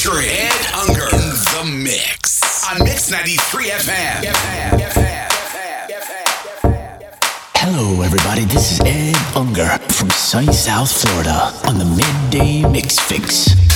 featuring Ed Unger in the mix on Mix 93 FM. Hello, everybody. This is Ed Unger from sunny South Florida on the Midday Mix Fix.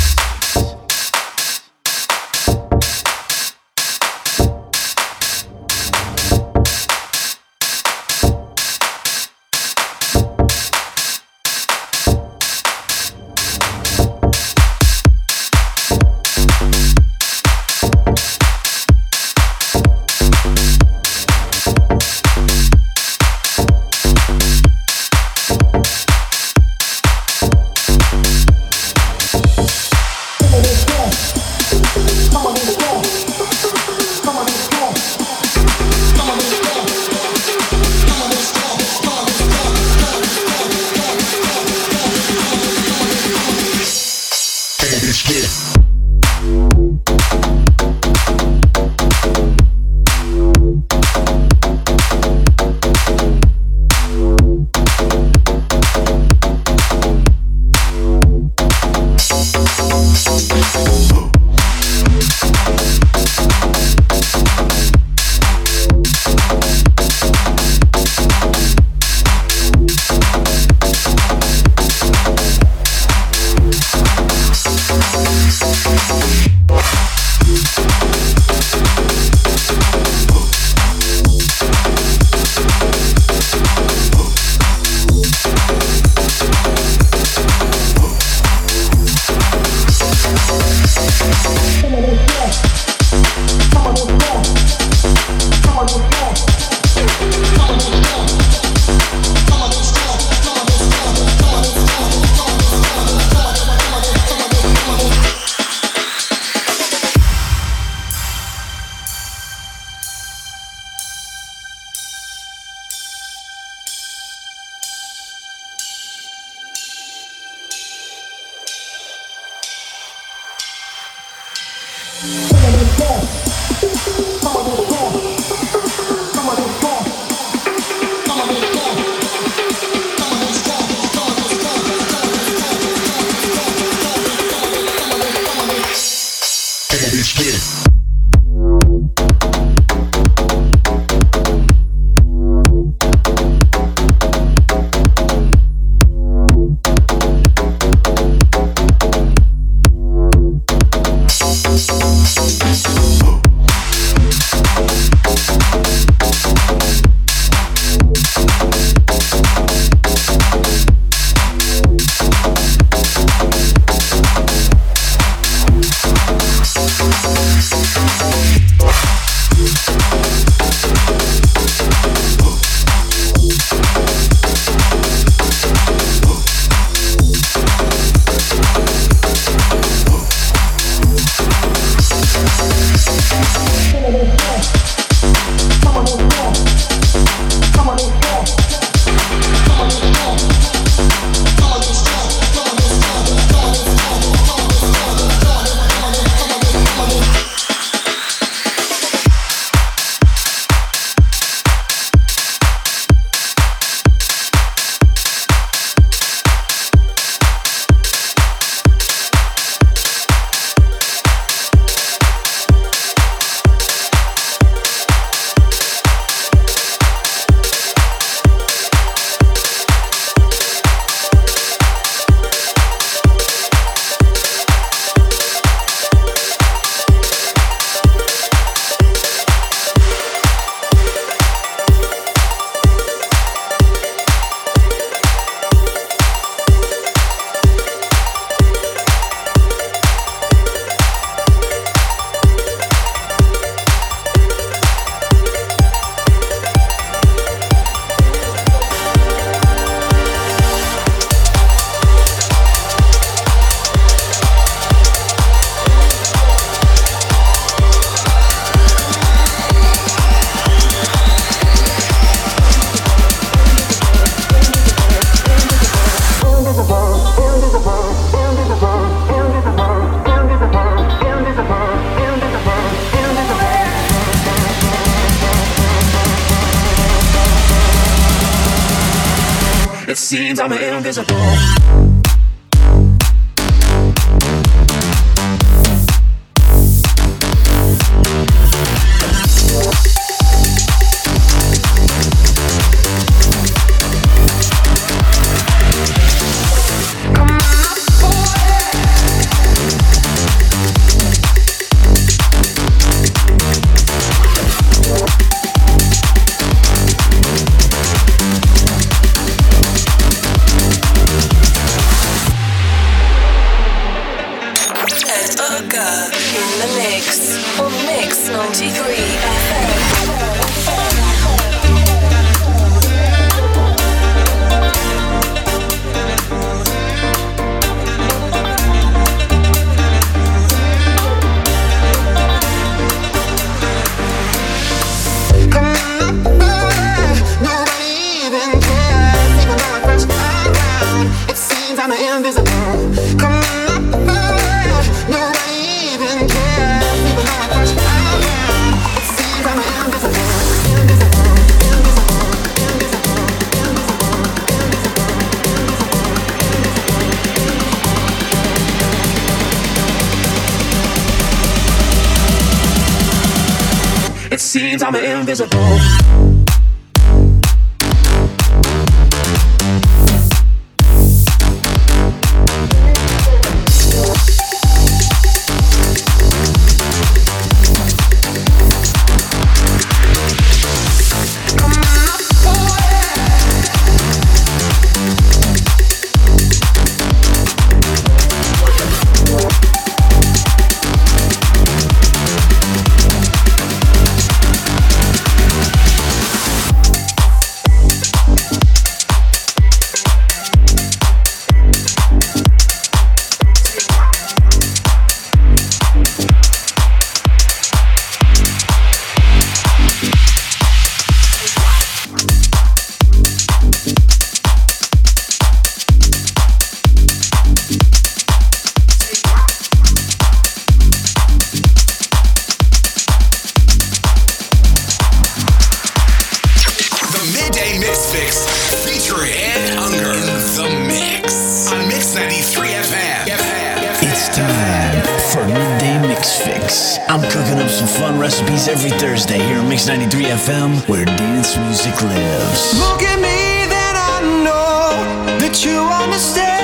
Thursday here on Mix 93 FM, where dance music lives. Look at me, then I know that you understand.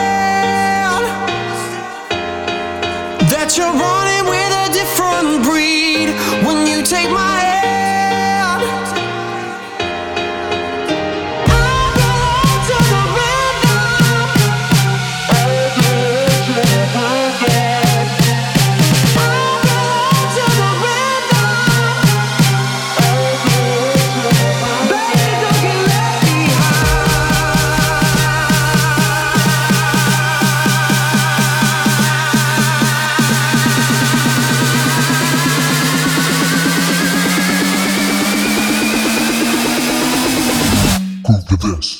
to this.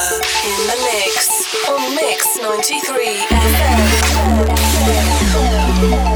in the mix on Mix 93 FM.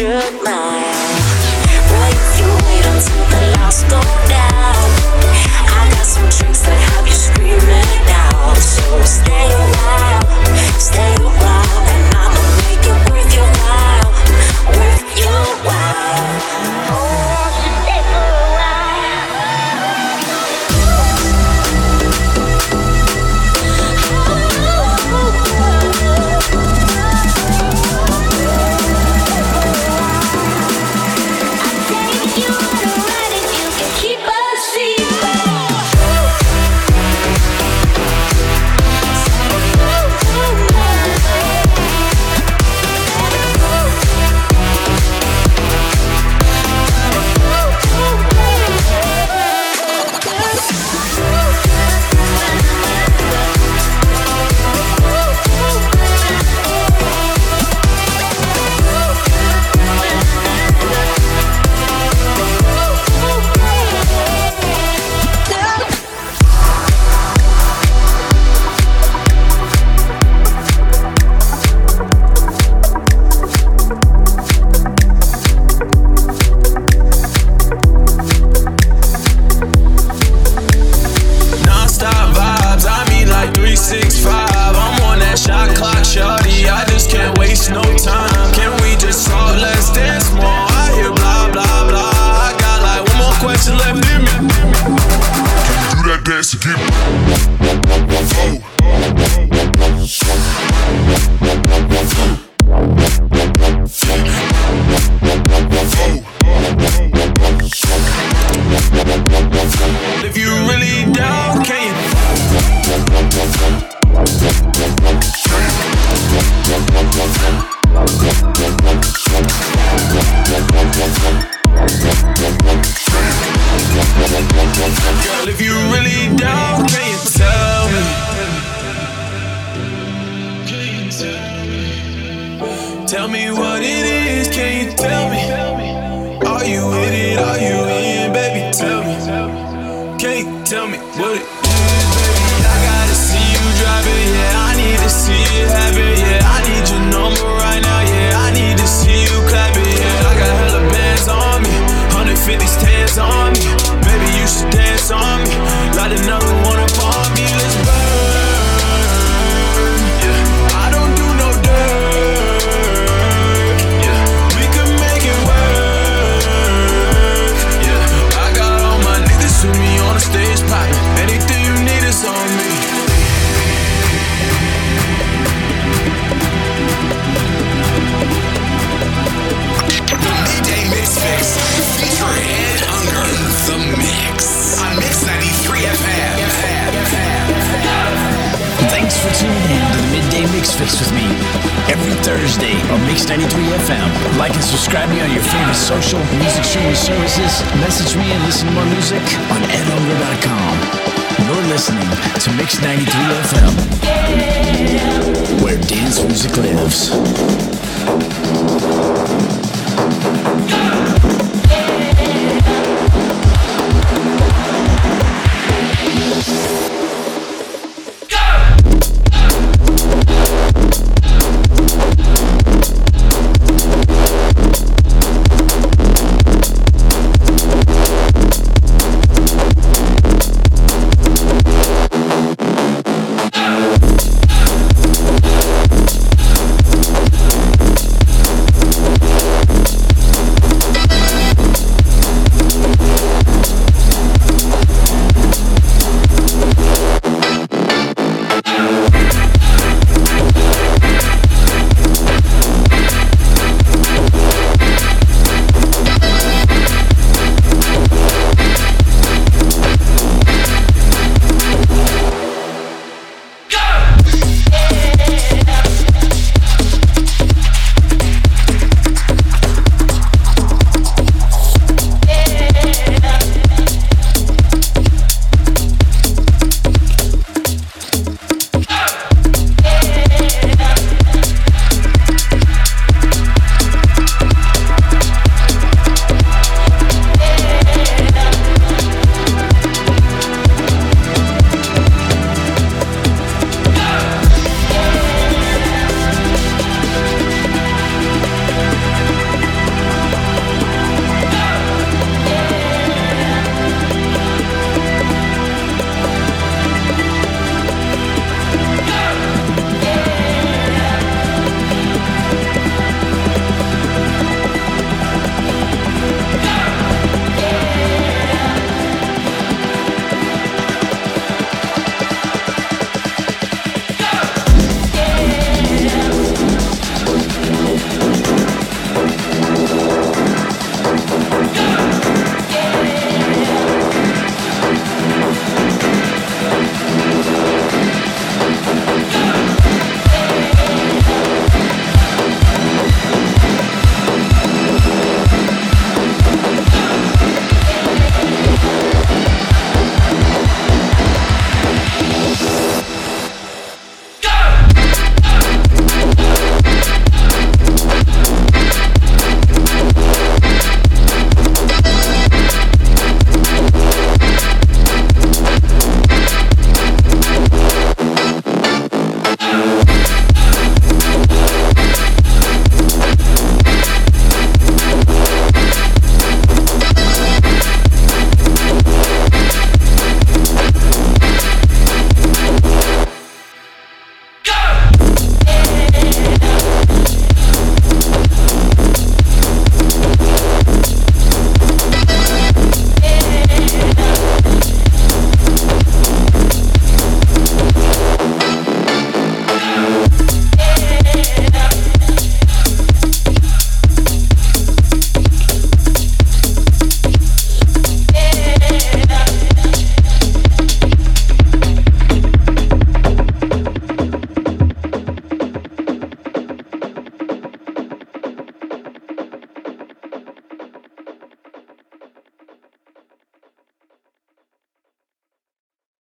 you wait until the lights go down, I got some tricks that have you screaming out. So stay away. music on edover.com. You're listening to Mix 93 FM, where dance music lives.